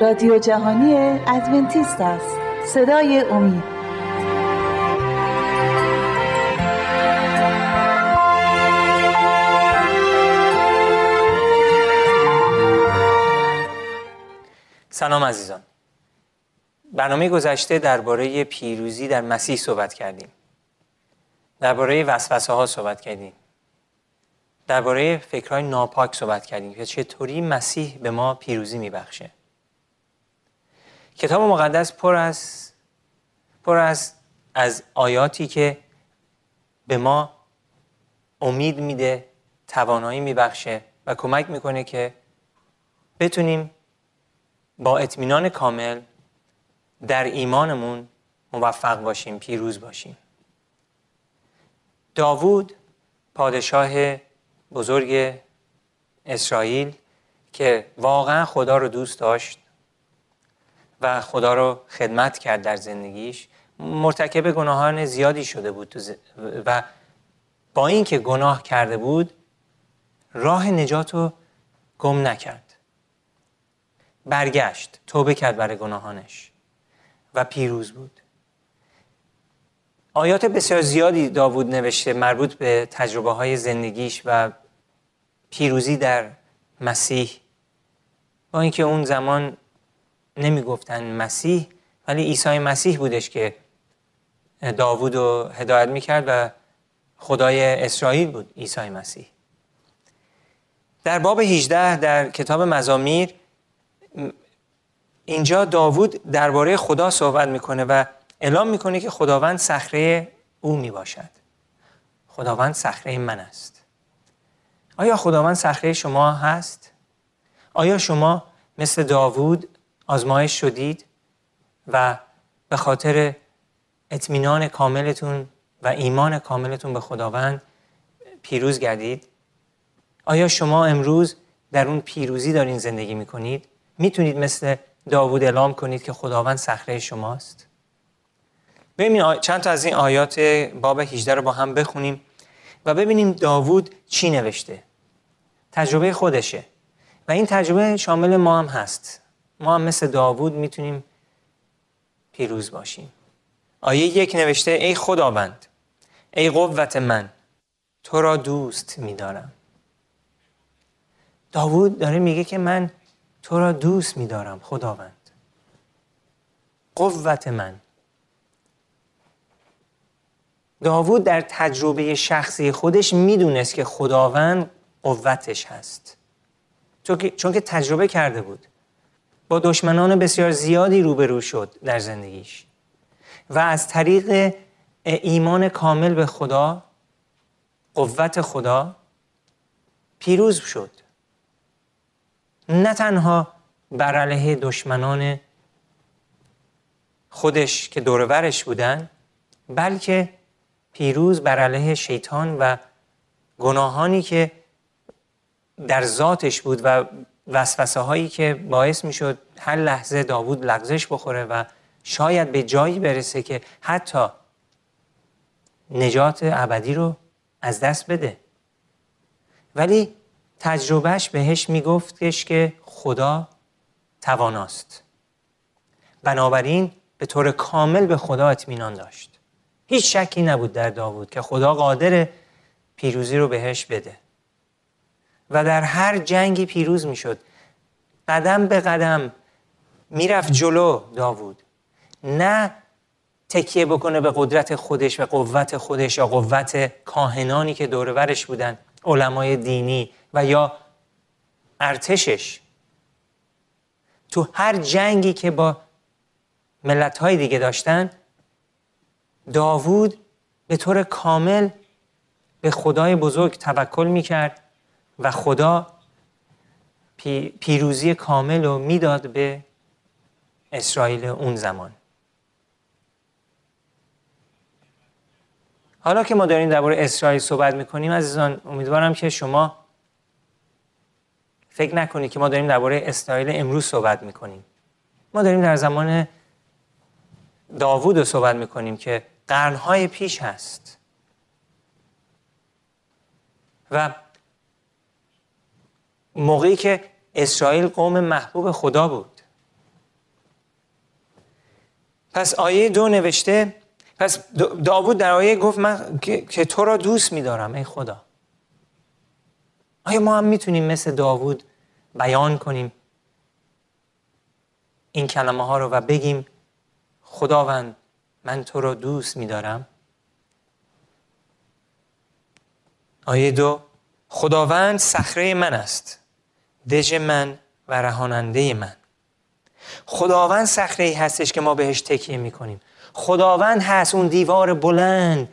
رادیو جهانی ادونتیست است. صدای امید. سلام عزیزان. برنامه گذشته درباره پیروزی در مسیح صحبت کردیم. درباره وسوسه ها صحبت کردیم. درباره فکرهای ناپاک صحبت کردیم که چطوری مسیح به ما پیروزی میبخشه. کتاب مقدس پر از پر از از آیاتی که به ما امید میده توانایی میبخشه و کمک می‌کنه که بتونیم با اطمینان کامل در ایمانمون موفق باشیم پیروز باشیم. داوود پادشاه بزرگ اسرائیل که واقعا خدا رو دوست داشت و خدا رو خدمت کرد در زندگیش مرتکب گناهان زیادی شده بود و با اینکه گناه کرده بود راه نجات رو گم نکرد. برگشت توبه کرد برای گناهانش و پیروز بود. آیات بسیار زیادی داوود نوشته مربوط به تجربه های زندگیش و پیروزی در مسیح. با اینکه اون زمان نمی‌گفتن مسیح ولی عیسی مسیح بودش که داوود رو هدایت می‌کرد و خدای اسرائیل بود عیسی مسیح. در باب 18 در کتاب مزامیر اینجا داوود درباره خدا صحبت می‌کنه و اعلام می‌کنه که خداوند صخره او می‌باشد. خداوند صخره من است. آیا خداوند صخره شما هست؟ آیا شما مثل داوود آزمایش شدید و به خاطر اطمینان کاملتون و ایمان کاملتون به خداوند پیروز گردید؟ آیا شما امروز در اون پیروزی دارین زندگی می‌کنید؟ می‌تونید مثل داوود اعلام کنید که خداوند صخره شماست؟ ببینیم چند تا از این آیات باب 18 رو با هم بخونیم و ببینیم داوود چی نوشته. تجربه خودشه. و این تجربه شامل ما هم هست. ما هم مثل داوود می‌تونیم پیروز باشیم. آیه یک نوشته ای خداوند ای قوت من تو را دوست میدارم. داوود داره میگه که من تو را دوست میدارم خداوند. قوت من. داوود در تجربه شخصی خودش می‌دونست که خداوند قوتش هست. چون که تجربه کرده بود. با دشمنان بسیار زیادی روبرو شد در زندگیش. و از طریق ایمان کامل به خدا قوت خدا پیروز شد. نه تنها بر علیه دشمنان خودش که دورورش بودن بلکه پیروز بر علیه شیطان و گناهانی که در ذاتش بود و وسوسه هایی که باعث می شد هر لحظه داوود لغزش بخوره و شاید به جایی برسه که حتی نجات ابدی رو از دست بده. ولی تجربهش بهش میگفتش که خدا تواناست. بنابراین به طور کامل به خدا اطمینان داشت. هیچ شکی نبود در داوود که خدا قادر پیروزی رو بهش بده. و در هر جنگی پیروز می‌شد. قدم به قدم می‌رفت جلو داوود. نه تکیه بکنه به قدرت خودش و قوت خودش یا قوت کاهنانی که دورورش بودن علمای دینی و یا ارتشش. تو هر جنگی که با ملت های دیگه داشتن داوود به طور کامل به خدای بزرگ توکل می‌کرد. و خدا پیروزی کامل رو می‌داد به اسرائیل اون زمان. حالا که ما داریم درباره اسرائیل صحبت می‌کنیم عزیزان امیدوارم که شما فکر نکنید که ما داریم درباره اسرائیل امروز صحبت می‌کنیم. ما داریم در زمان داوود رو صحبت می‌کنیم که قرنهای پیش هست. و موقعی که اسرائیل قوم محبوب خدا بود. پس آیه دو نوشته پس داوود در آیه گفت من که تو را دوست میدارم ای خدا. آیا ما هم می‌تونیم مثل داوود بیان کنیم این کلمه ها رو و بگیم خداوند من تو را دوست میدارم؟ آیه دو خداوند صخره من است. دژ من و رهاننده من. خداوند صخره ای هستش که ما بهش تکیه می‌کنیم. خداوند هست اون دیوار بلند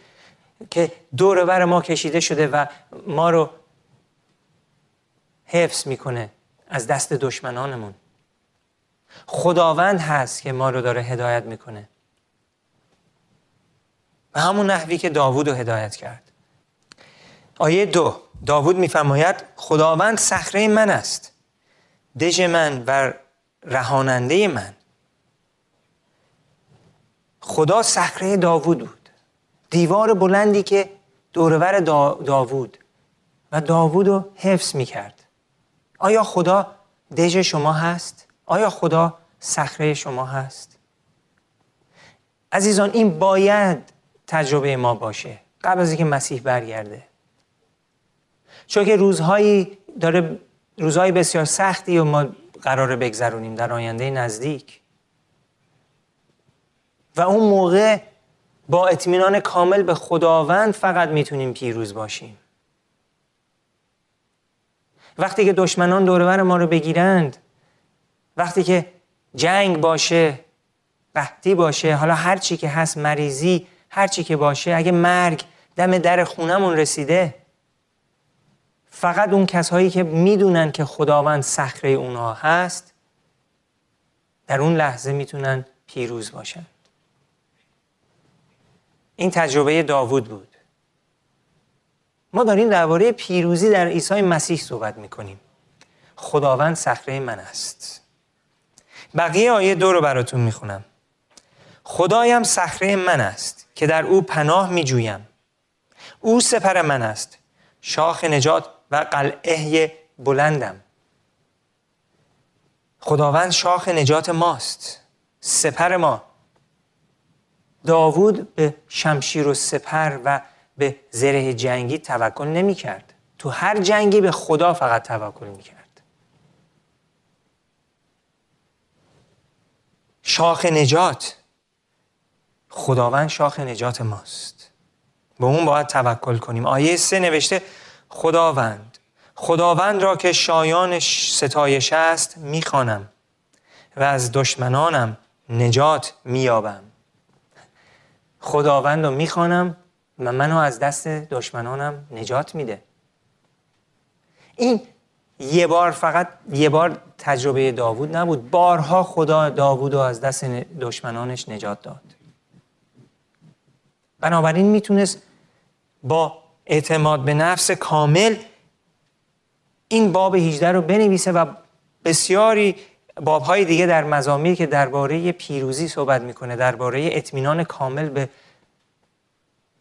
که دور بر ما کشیده شده و ما رو حفظ می‌کنه از دست دشمنانمون. خداوند هست که ما رو داره هدایت می‌کنه. و همون نحوی که داوود رو هدایت کرد. آیه دو. داوود میفرماید خداوند صخره من است دژ من و رهاننده من خدا صخره داوود بود دیوار بلندی که دورور داوود و داوود رو حفظ می‌کرد آیا خدا دژ شما هست؟ آیا خدا صخره شما هست؟ عزیزان این باید تجربه ما باشه قبل از اینکه مسیح برگرده چون که روزهایی داره روزهای بسیار سختی و ما قرار بگذرونیم در آینده نزدیک. و اون موقع با اطمینان کامل به خداوند فقط می‌تونیم پیروز باشیم. وقتی که دشمنان دورور ما رو بگیرند وقتی که جنگ باشه قحطی باشه حالا هر چی که هست مریضی هر چی که باشه اگه مرگ دم در خونمون رسیده فقط اون کسایی که می‌دونن که خداوند صخره اونها هست در اون لحظه می‌تونن پیروز باشن. این تجربه داوود بود. ما داریم درباره پیروزی در عیسی مسیح صحبت می‌کنیم. خداوند صخره من است. بقیه آیه دو رو براتون می‌خونم. خدایم صخره من است که در او پناه میجویم. او سپر من است. شاخ نجات و قلعه بلندم. خداوند شاخ نجات ماست. سپر ما. داوود به شمشیر و سپر و به زره جنگی توکل نمی کرد. تو هر جنگی به خدا فقط توکل می کرد. شاخ نجات. خداوند شاخ نجات ماست. به اون باید توکل کنیم. آیه سه نوشته خداوند. خداوند را که شایان ستایش است می‌خوانم و از دشمنانم نجات مییابم. خداوند رو می‌خوانم و منو از دست دشمنانم نجات میده. این یه بار فقط یه بار تجربه داوود نبود. بارها خدا داوود رو از دست دشمنانش نجات داد. بنابراین می‌تونست با اعتماد به نفس کامل این باب 18 رو بنویسه و بسیاری بابهای دیگه در مزامیر که درباره پیروزی صحبت می‌کنه درباره اطمینان کامل به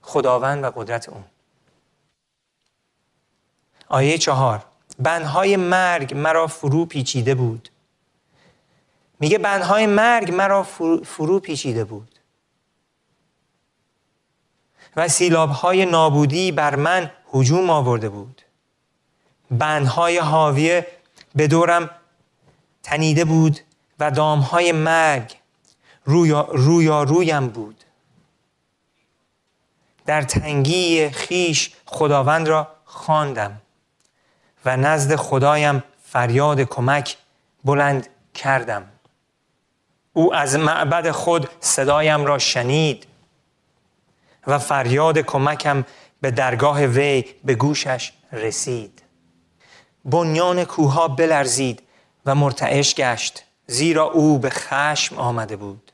خداوند و قدرت اون. آیه چهار. بنهای مرگ مرا فرو پیچیده بود. میگه بنهای مرگ مرا فرو پیچیده بود. و سیلابهای نابودی بر من هجوم آورده بود. بندهای حاویه به دورم تنیده بود و دامهای مرگ رویا, رویا رویم بود. در تنگی خیش خداوند را خواندم و نزد خدایم فریاد کمک بلند کردم. او از معبد خود صدایم را شنید و فریاد کمکم به درگاه وی به گوشش رسید. بنیان کوها بلرزید و مرتعش گشت زیرا او به خشم آمده بود.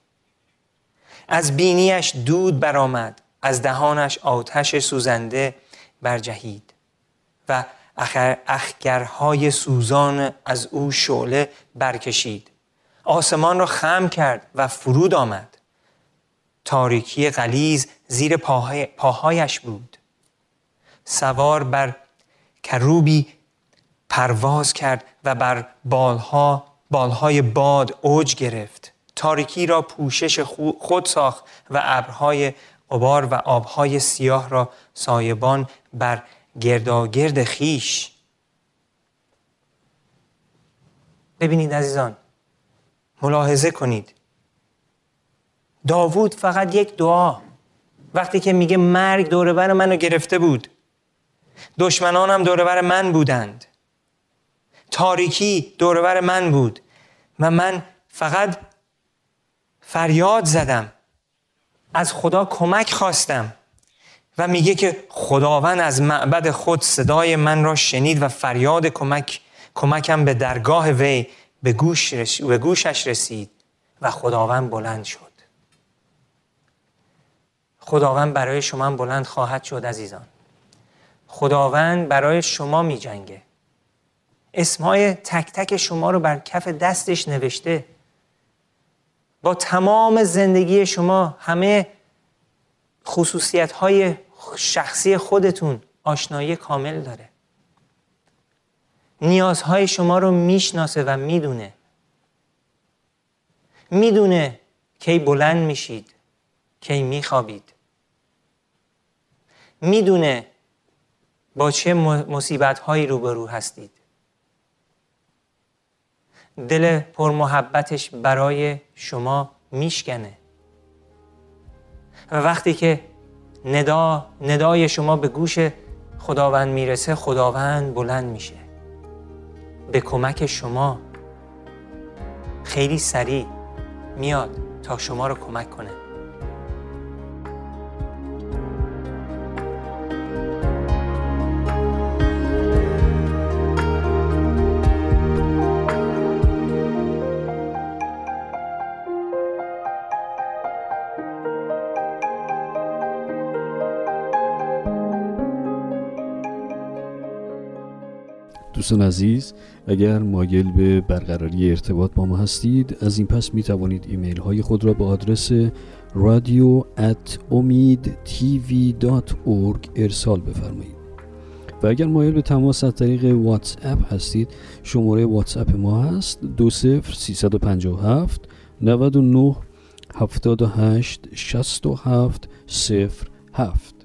از بینیش دود برآمد از دهانش آتش سوزنده برجهید و اخگرهای سوزان از او شعله برکشید. آسمان را خم کرد و فرود آمد. تاریکی غلیز زیر پاهای پاهایش بود. سوار بر کروبی پرواز کرد و بر بالها بالهای باد اوج گرفت. تاریکی را پوشش خود ساخت و ابرهای غبار و آبهای سیاه را سایبان بر گرداگرد خیش. ببینید عزیزان ملاحظه کنید. داوود فقط یک دعا. وقتی که میگه مرگ دوربر منو گرفته بود. دشمنانم دوربر من بودند. تاریکی دوربر من بود. و من فقط فریاد زدم. از خدا کمک خواستم. و میگه که خداوند از معبد خود صدای من را شنید و فریاد کمک کمکم به درگاه وی به, گوش به گوشش رسید و خداوند بلند شد. خداوند برای شما بلند خواهد شد عزیزان. خداوند برای شما می جنگه اسمهای تک تک شما رو بر کف دستش نوشته. با تمام زندگی شما همه خصوصیت های شخصی خودتون آشنایی کامل داره. نیازهای شما رو می‌شناسه و می‌دونه. می‌دونه کی بلند میشید کی میخوابید. می‌دونه با چه مصیبت هایی روبرو هستید. دل پرمحبتش برای شما میشکنه. و وقتی که ندا ندای شما به گوش خداوند می‌رسه خداوند بلند میشه. به کمک شما خیلی سریع میاد تا شما رو کمک کنه. دوستان عزیز اگر مایل به برقراری ارتباط با ما هستید از این پس می توانید ایمیل های خود را به آدرس رادیو ارسال بفرمایید. و اگر مایل به تماس از طریق واتس اپ هستید شماره واتس اپ ما هست 20357 99 78 67 07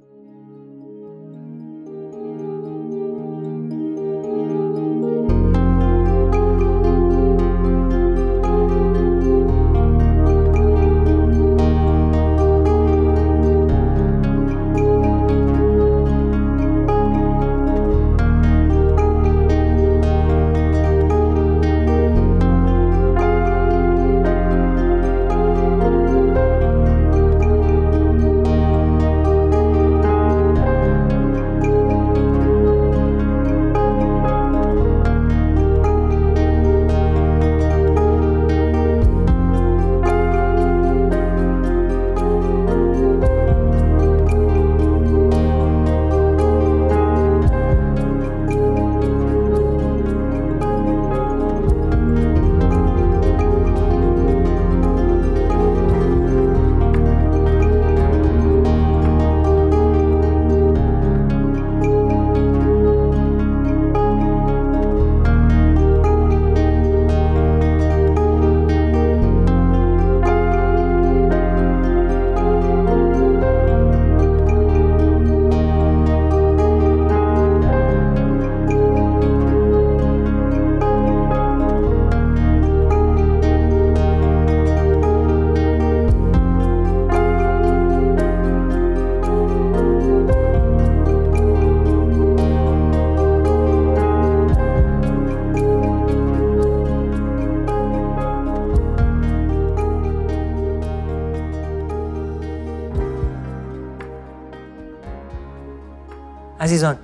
عزیزان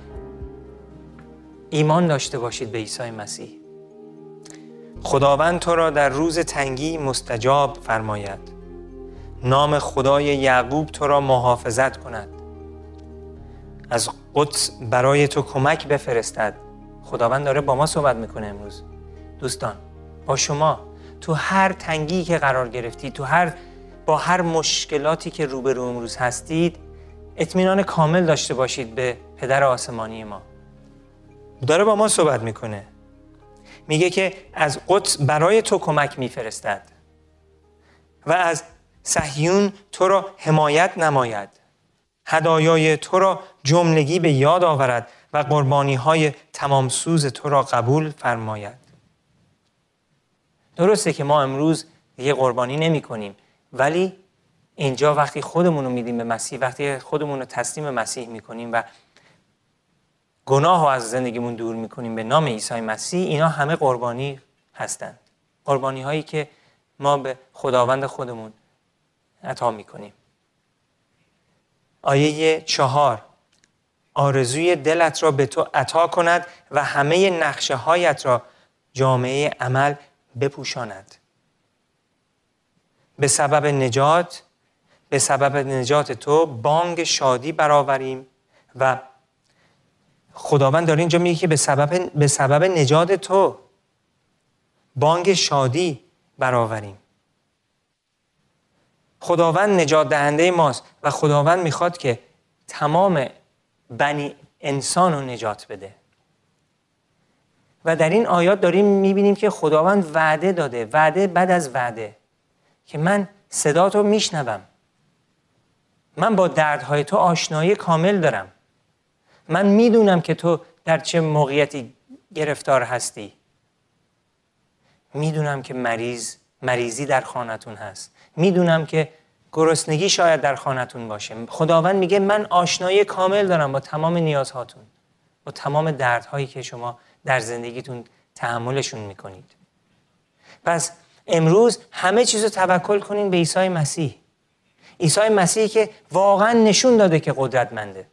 ایمان داشته باشید به عیسی مسیح. خداوند تو را در روز تنگی مستجاب فرماید. نام خدای یعقوب تو را محافظت کند. از قدس برای تو کمک بفرستد. خداوند داره با ما صحبت می‌کنه امروز. دوستان با شما تو هر تنگی که قرار گرفتید تو هر با هر مشکلاتی که روبرو امروز هستید اطمینان کامل داشته باشید به پدر آسمانی ما. داره با ما صحبت می‌کنه. میگه که از قدس برای تو کمک میفرستد و از صهیون تو را حمایت نماید. هدایای تو را جملگی به یاد آورد و قربانی های تمام سوز تو را قبول فرماید. درسته که ما امروز دیگه قربانی نمی کنیم ولی اینجا وقتی خودمون رو میدیم به مسیح وقتی خودمون رو تسلیم مسیح می‌کنیم و گناه رو از زندگیمون دور می‌کنیم به نام عیسی مسیح. اینا همه قربانی هستند قربانی هایی که ما به خداوند خودمون عطا می‌کنیم. آیه چهار. آرزوی دلت را به تو عطا کند و همه نقشه هایت را جامعه عمل بپوشاند. به سبب نجات به سبب نجات تو بانگ شادی برآوریم و خداوند داره اینجا میگه که به سبب, به سبب نجات تو بانگ شادی برآوریم. خداوند نجات دهنده ماست و خداوند می‌خواد که تمام بنی انسان رو نجات بده. و در این آیات داریم می‌بینیم که خداوند وعده داده وعده بعد از وعده که من صدا تو میشنوم. من با دردهای تو آشنایی کامل دارم. من می‌دونم که تو در چه موقعیتی گرفتار هستی. می‌دونم که مریض مریضی در خانتون هست. می‌دونم که گرسنگی شاید در خانتون باشه. خداوند میگه من آشنایی کامل دارم با تمام نیازهاتون با تمام دردهایی که شما در زندگیتون تحملشون می‌کنید. پس امروز همه چیز رو توکل کنین به عیسی مسیح. عیسی مسیحی که واقعا نشون داده که قدرتمنده.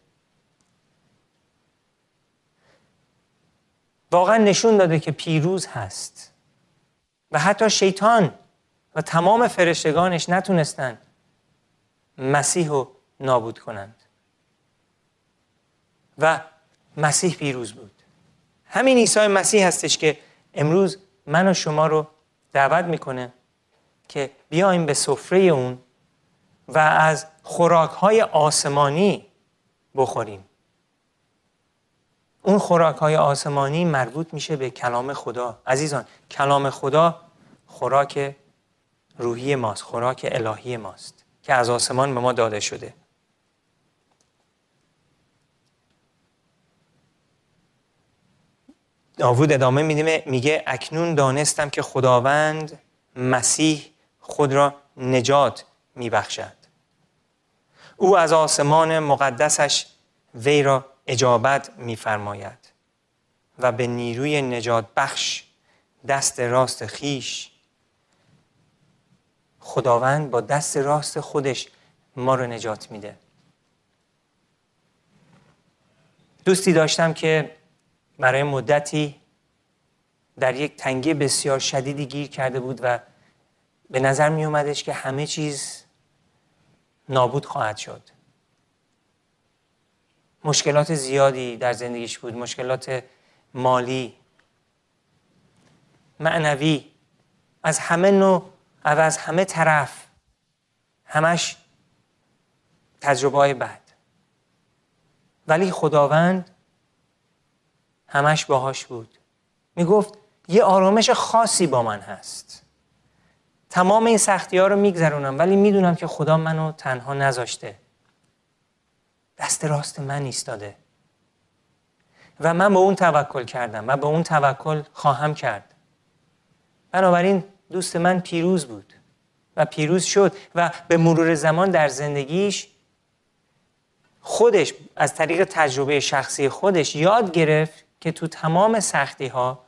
واقعا نشون داده که پیروز هست. و حتی شیطان و تمام فرشتگانش نتونستن مسیح رو نابود کنند. و مسیح پیروز بود. همین عیسی مسیح هستش که امروز من و شما رو دعوت می‌کنه که بیایم به سفره اون و از خوراک های آسمانی بخوریم. اون خوراک های آسمانی مربوط میشه به کلام خدا. عزیزان کلام خدا خوراک روحی ماست خوراک الهی ماست که از آسمان به ما داده شده. داوود ادامه میده میگه اکنون دانستم که خداوند مسیح خود را نجات میبخشد. او از آسمان مقدسش وی را اجابت میفرماید و به نیروی نجات بخش دست راست خیش. خداوند با دست راست خودش ما رو نجات میده. دوستی داشتم که برای مدتی در یک تنگی بسیار شدیدی گیر کرده بود و به نظر می اومدش که همه چیز نابود خواهد شد. مشکلات زیادی در زندگیش بود مشکلات مالی معنوی. از همه نوع و از همه طرف. همش تجربه های بد. ولی خداوند همش باهاش بود. می گفت یه آرامش خاصی با من هست. تمام این سختی ها رو میگذرونم ولی می‌دونم که خدا منو تنها نذاشته. دست راست من ایستاده. و من به اون توکل کردم و به اون توکل خواهم کرد. بنابراین دوست من پیروز بود و پیروز شد و به مرور زمان در زندگیش خودش از طریق تجربه شخصی خودش یاد گرفت که تو تمام سختی ها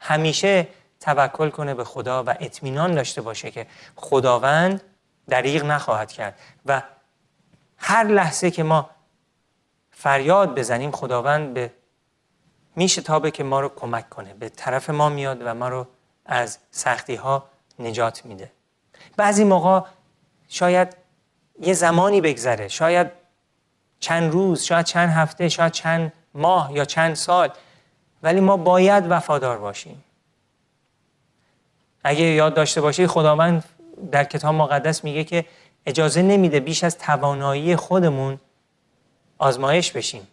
همیشه توکل کنه به خدا و اطمینان داشته باشه که خداوند دریغ نخواهد کرد. و هر لحظه که ما فریاد بزنیم خداوند به میشه تابه که ما رو کمک کنه. به طرف ما میاد و ما رو از سختی ها نجات میده. بعضی موقع شاید یه زمانی بگذره. شاید چند روز شاید چند هفته شاید چند ماه یا چند سال. ولی ما باید وفادار باشیم. اگه یاد داشته باشید خداوند در کتاب مقدس میگه که اجازه نمیده بیش از توانایی خودمون آزمایش بشیم.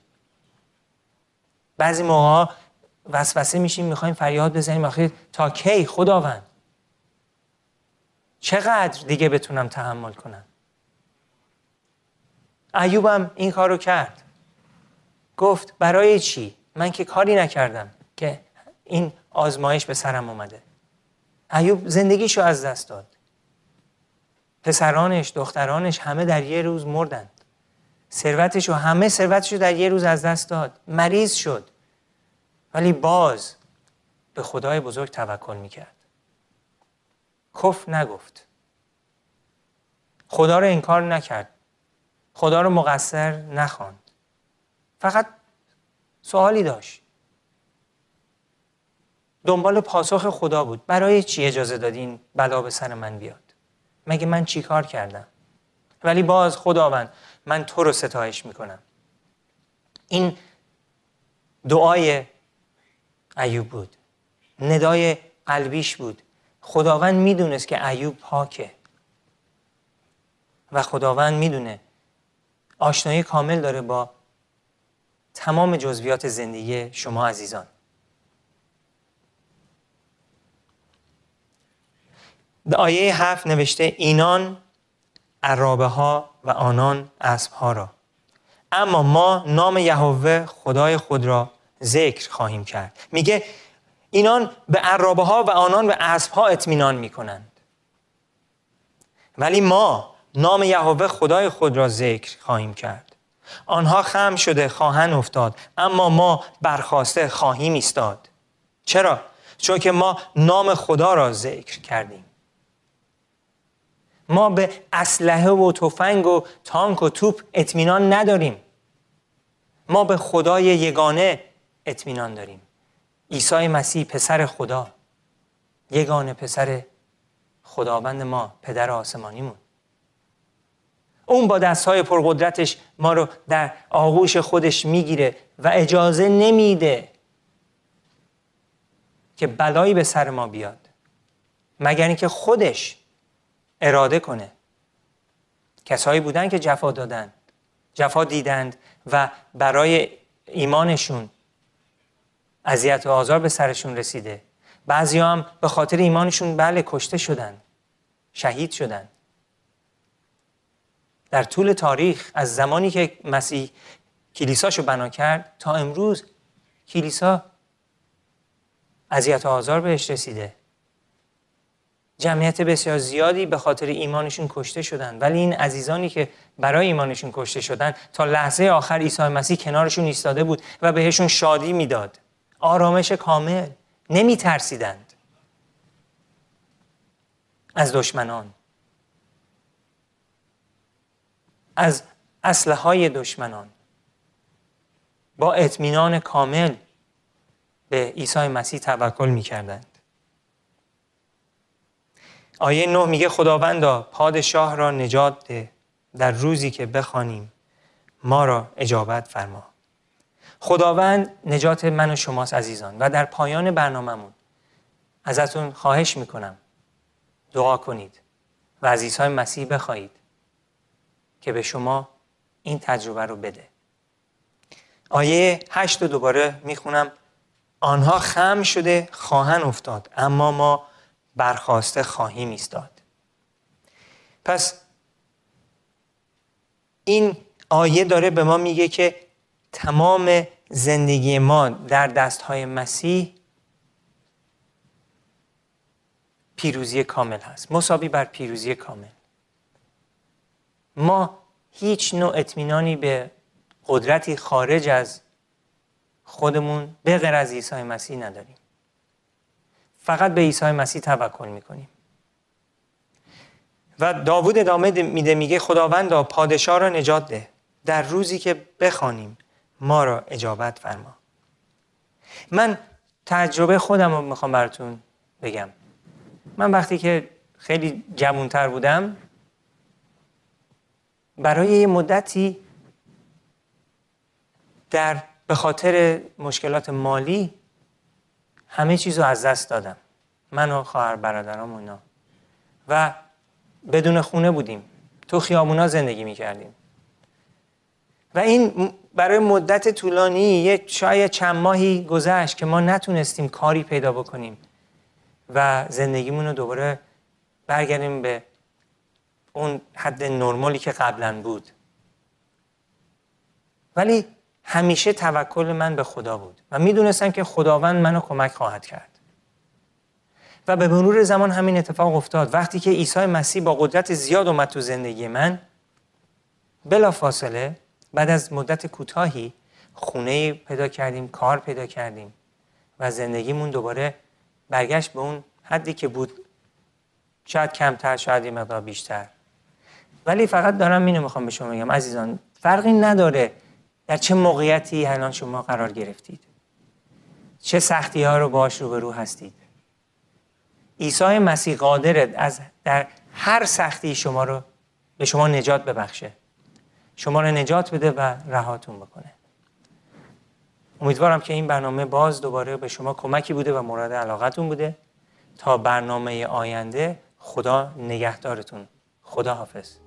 بعضی موقع وسوسه میشیم می‌خوایم فریاد بزنیم آخه تا کی؟ خداوند. چقدر دیگه بتونم تحمل کنم؟ ایوبم این کارو کرد. گفت برای چی؟ من که کاری نکردم که این آزمایش به سرم اومده. ایوب زندگیشو از دست داد. پسرانش دخترانش همه در یه روز مردند ثروتش و همه ثروتش رو در یه روز از دست داد. مریض شد. ولی باز به خدای بزرگ توکل می‌کرد. کف نگفت. خدا رو انکار نکرد. خدا رو مقصر نخواند. فقط سوالی داشت. دنبال پاسخ خدا بود. برای چی اجازه دادین بلا به سر من بیاد؟ مگه من چی کار کردم؟ ولی باز خداوند من تو رو ستایش می‌کنم. این دعای ایوب بود. ندای قلبیش بود. خداوند می‌دونست که ایوب پاکه. و خداوند می‌دونه آشنایی کامل داره با تمام جزویات زندگی شما عزیزان. در آیه هفت نوشته اینان عرابه ها و آنان اسب ها را. اما ما نام یهوه خدای خود را ذکر خواهیم کرد. میگه اینان به عرابه ها و آنان به اسب ها اطمینان می‌کنند. ولی ما نام یهوه خدای خود را ذکر خواهیم کرد. آنها خم شده خواهند افتاد اما ما برخواسته خواهیم ایستاد. چرا؟ چون که ما نام خدا را ذکر کردیم. ما به اسلحه و تفنگ و تانک و توپ اطمینان نداریم. ما به خدای یگانه اطمینان داریم. عیسی مسیح پسر خدا یگانه پسر خداوند ما پدر آسمانیمون. اون با دستهای پرقدرتش ما رو در آغوش خودش می‌گیره و اجازه نمیده که بلایی به سر ما بیاد. مگر اینکه خودش اراده کنه. کسایی بودن که جفا دادند جفا دیدند و برای ایمانشون اذیت و آزار به سرشون رسیده. بعضی هم به خاطر ایمانشون بله کشته شدن شهید شدن. در طول تاریخ از زمانی که مسیح کلیساشو بنا کرد تا امروز کلیسا اذیت و آزار بهش رسیده. جمعیت بسیار زیادی به خاطر ایمانشون کشته شدن. ولی این عزیزانی که برای ایمانشون کشته شدن تا لحظه آخر عیسی مسیح کنارشون ایستاده بود و بهشون شادی می‌داد. آرامش کامل. نمی ترسیدند از دشمنان. از اسلحه های دشمنان. با اطمینان کامل به عیسی مسیح توکل می کردند. آیه نه میگه خداوندا پادشاه را نجات ده. در روزی که بخوانیم ما را اجابت فرما. خداوند نجات من و شماست عزیزان و در پایان برنامهمون ازتون خواهش می‌کنم. دعا کنید و از عیسی مسیح بخواهید که به شما این تجربه رو بده. آیه هشت دوباره می‌خونم. آنها خم شده خواهن افتاد اما ما برخواسته خواهیم ایستاد. پس این آیه داره به ما میگه که تمام زندگی ما در دستهای مسیح پیروزی کامل هست. مساوی بر پیروزی کامل. ما هیچ نوع اطمینانی به قدرتی خارج از خودمون به غیر از عیسی مسیح نداریم. فقط به عیسی مسیح توکل می‌کنیم. و داوود ادامه میده میگه خداوندا پادشاه را نجات ده. در روزی که بخوانیم ما را اجابت فرما. من تجربه خودم رو می‌خوام براتون بگم. من وقتی که خیلی جوانتر بودم برای یه مدتی در به خاطر مشکلات مالی همه چیز رو از دست دادم. من و خواهر برادرام و و بدون خونه بودیم. تو خیابونا زندگی می‌کردیم. و این برای مدت طولانی یه شاید چند ماهی گذشت که ما نتونستیم کاری پیدا بکنیم و زندگیمون رو دوباره برگردیم به اون حد نرمالی که قبلا بود. ولی همیشه توکل من به خدا بود و می‌دونستم که خداوند منو کمک خواهد کرد. و به مرور زمان همین اتفاق افتاد. وقتی که عیسی مسیح با قدرت زیاد اومد تو زندگی من بلا فاصله بعد از مدت کوتاهی خونه پیدا کردیم کار پیدا کردیم و زندگیمون دوباره برگشت به اون حدی که بود. شاید کمتر شاید یه مقدار بیشتر. ولی فقط دارم اینو می‌خوام به شما بگم. عزیزان فرقی نداره در چه موقعیتی الان شما قرار گرفتید؟ چه سختی ها رو باش رو به رو هستید؟ عیسی مسیح قادره از در هر سختی شما رو به شما نجات ببخشه. شما رو نجات بده و رهاتون بکنه. امیدوارم که این برنامه باز دوباره به شما کمکی بوده و مورد علاقتون بوده. تا برنامه آینده خدا نگهدارتون. خدا حافظ